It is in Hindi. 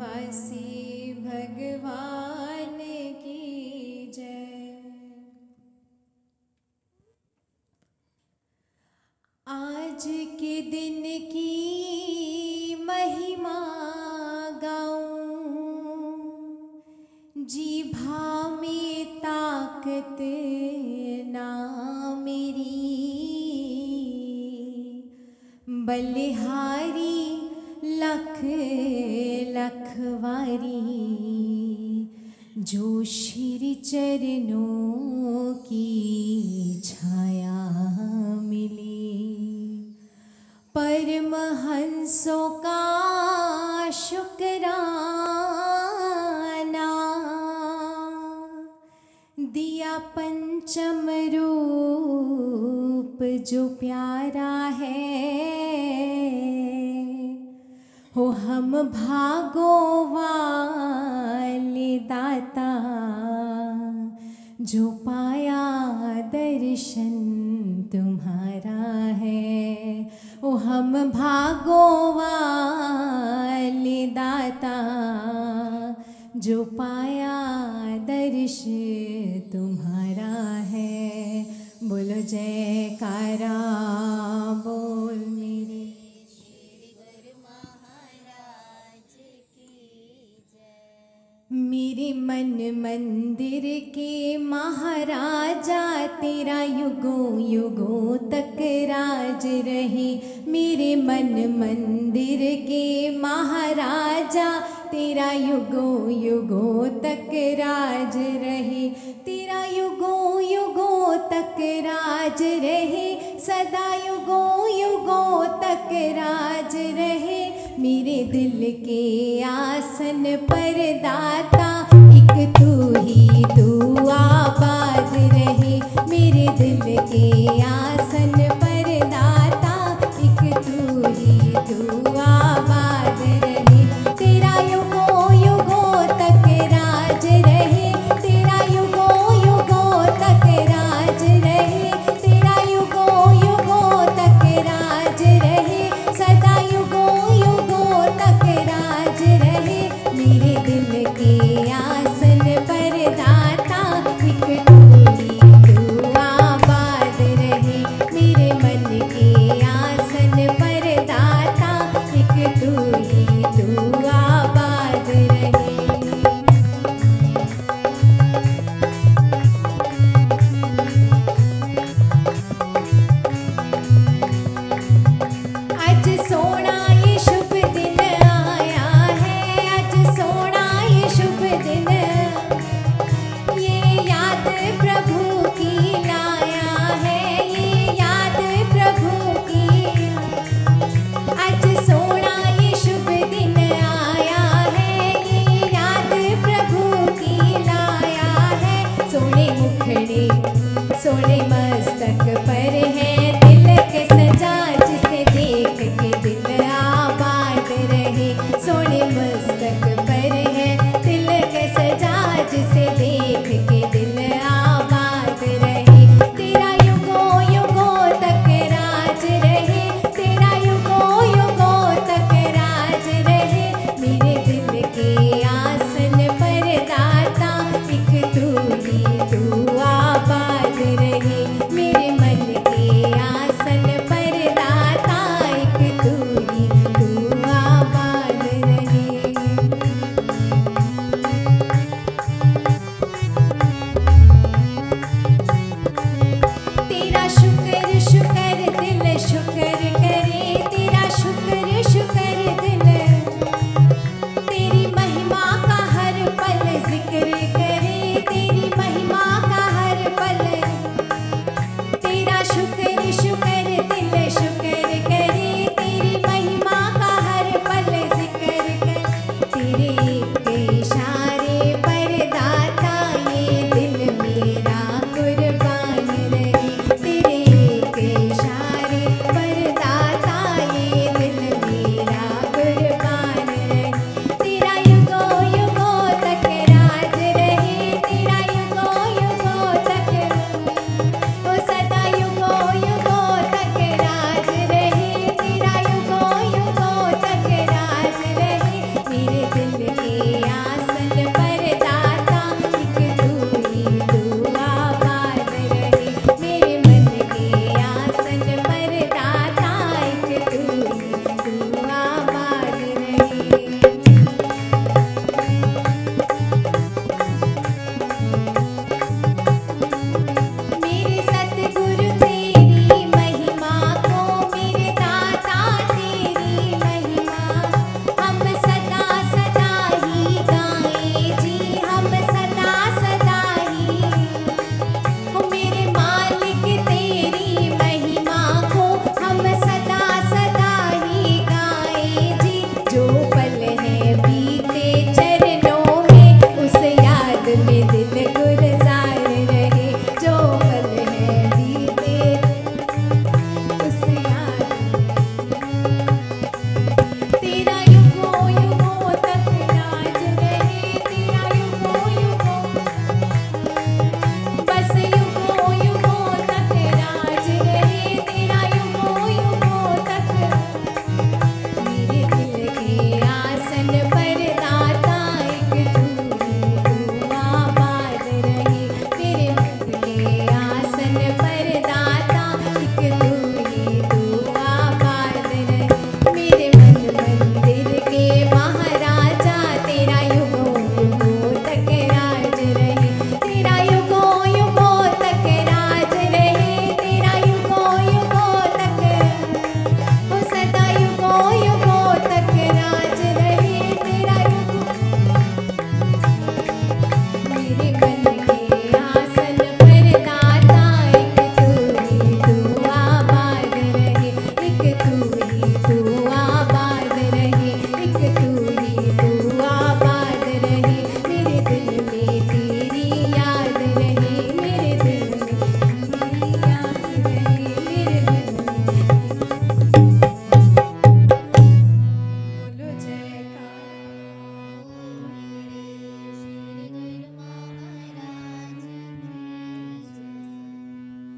वासी भगवान की जय। आज के दिन की महिमा गाऊं जीभा में ताकत ना मेरी, बलिहारी लख लखवारी जो श्री चरणों की छाया मिली। परमहंसों का शुक्राना, दिया पंचम रूप जो प्यारा है हो हम भागों वाले दाता, जो पाया दर्शन तुम्हारा है। ओ हम भागों वाले दाता, जो पाया दर्श तुम्हारा है। बोलो जयकारा। मंदिर के महाराजा, तेरा युगों युगों तक राज रहे। मेरे मन मंदिर के महाराजा, तेरा युगों युगों तक राज रहे। तेरा युगों युगों तक राज रहे। सदा युगों युगों तक राज रहे। मेरे दिल के आसन पर दाता छुकर